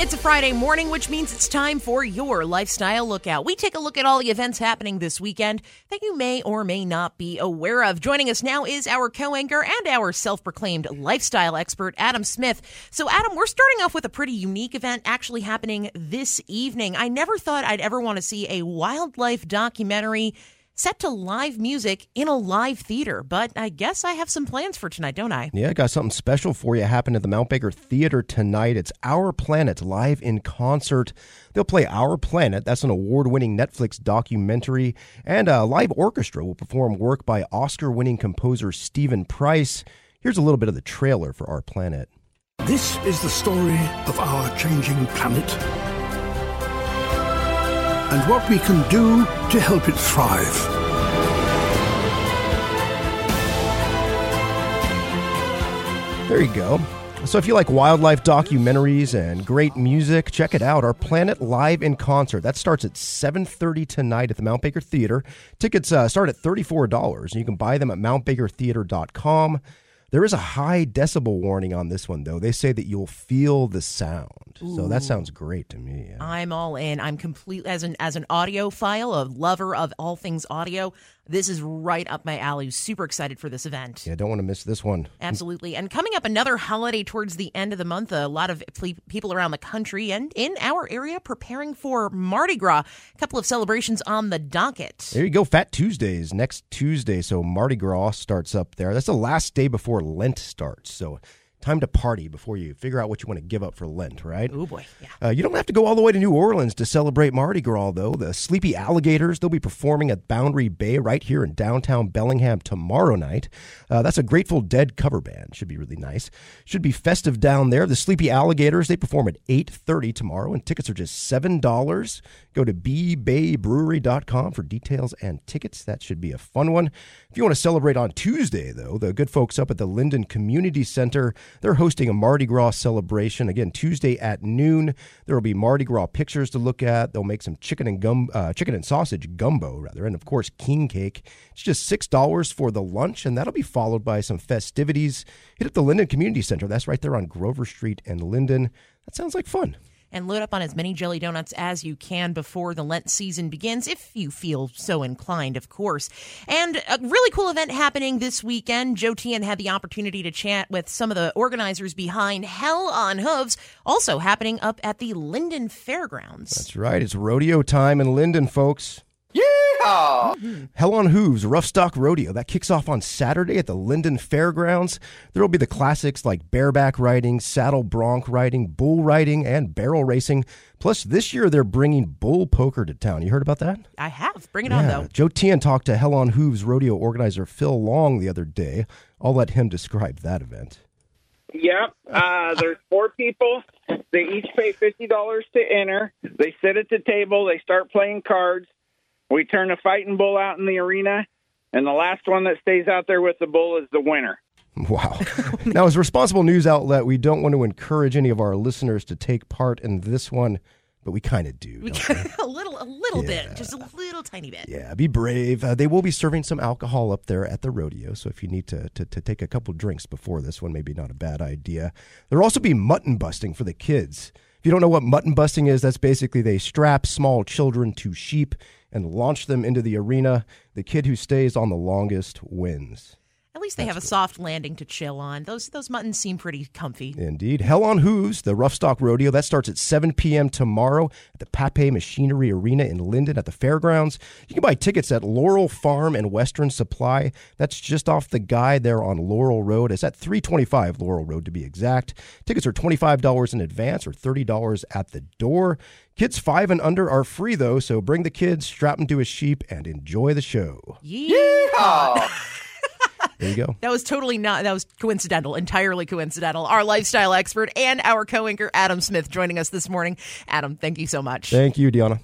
It's a Friday morning, which means it's time for your lifestyle lookout. We take a look at all the events happening this weekend that you may or may not be aware of. Joining us now is our co anchor and our self proclaimed lifestyle expert, Adam Smith. So, Adam, we're starting off with a pretty unique event actually happening this evening. I never thought I'd ever want to see a wildlife documentary set to live music in a live theater. But I guess I have some plans for tonight, don't I? Yeah, I got something special for you happening at the Mount Baker Theater tonight. It's Our Planet live in concert. They'll play Our Planet. That's an award winning Netflix documentary. And a live orchestra will perform work by Oscar winning composer Steven Price. Here's a little bit of the trailer for Our Planet. This is the story of our changing planet and what we can do to help it thrive. There you go. So if you like wildlife documentaries and great music, check it out. Our Planet Live in Concert. That starts at 7:30 tonight at the Mount Baker Theater. Tickets uh, start at $34 and you can buy them at mountbakertheater.com. There is a high decibel warning on this one, though. They say that you'll feel the sound. Ooh. So that sounds great to me. Yeah. I'm all in. I'm complete as an as an audiophile, a lover of all things audio. This is right up my alley. Super excited for this event. Yeah, don't want to miss this one. Absolutely. And coming up, another holiday towards the end of the month. A lot of people around the country and in our area preparing for Mardi Gras. A couple of celebrations on the docket. There you go. Fat Tuesdays next Tuesday. So Mardi Gras starts up there. That's the last day before Lent starts. So time to party before you figure out what you want to give up for Lent, right? Oh boy, yeah. Uh, you don't have to go all the way to New Orleans to celebrate Mardi Gras, though. The Sleepy Alligators they'll be performing at Boundary Bay right here in downtown Bellingham tomorrow night. Uh, that's a Grateful Dead cover band. Should be really nice. Should be festive down there. The Sleepy Alligators they perform at eight thirty tomorrow, and tickets are just seven dollars. Go to bbaybrewery.com for details and tickets. That should be a fun one. If you want to celebrate on Tuesday, though, the good folks up at the Lynden Community Center they're hosting a Mardi Gras celebration again Tuesday at noon. There will be Mardi Gras pictures to look at. They'll make some chicken and gum, uh, chicken and sausage gumbo rather, and of course king cake. It's just six dollars for the lunch, and that'll be followed by some festivities. Hit up the Lynden Community Center. That's right there on Grover Street and Lynden. That sounds like fun and load up on as many jelly donuts as you can before the Lent season begins, if you feel so inclined, of course. And a really cool event happening this weekend. Joe Tian had the opportunity to chat with some of the organizers behind Hell on Hooves, also happening up at the Lynden Fairgrounds. That's right. It's rodeo time in Lynden, folks. Yeehaw! Hell on Hooves Rough Stock Rodeo. That kicks off on Saturday at the Lynden Fairgrounds. There will be the classics like bareback riding, saddle bronc riding, bull riding, and barrel racing. Plus, this year they're bringing bull poker to town. You heard about that? I have. Bring it yeah. on, though. Joe Tian talked to Hell on Hooves rodeo organizer Phil Long the other day. I'll let him describe that event. Yep. Uh, there's four people. They each pay $50 to enter. They sit at the table. They start playing cards. We turn a fighting bull out in the arena, and the last one that stays out there with the bull is the winner. Wow. now, as a responsible news outlet, we don't want to encourage any of our listeners to take part in this one, but we kind of do. a little, a little yeah. bit, just a little tiny bit. Yeah, be brave. Uh, they will be serving some alcohol up there at the rodeo, so if you need to, to, to take a couple drinks before this one, maybe not a bad idea. There'll also be mutton busting for the kids. If you don't know what mutton busting is, that's basically they strap small children to sheep and launch them into the arena. The kid who stays on the longest wins. Least they That's have a cool. soft landing to chill on. Those those muttons seem pretty comfy. Indeed. Hell on Hooves, the Rough Stock Rodeo, that starts at 7 p.m. tomorrow at the Pape Machinery Arena in Lynden at the fairgrounds. You can buy tickets at Laurel Farm and Western Supply. That's just off the guy there on Laurel Road. It's at 325 Laurel Road to be exact. Tickets are $25 in advance or $30 at the door. Kids five and under are free though, so bring the kids, strap them to a sheep, and enjoy the show. Yeehaw! There you go. That was totally not, that was coincidental, entirely coincidental. Our lifestyle expert and our co anchor, Adam Smith, joining us this morning. Adam, thank you so much. Thank you, Deanna.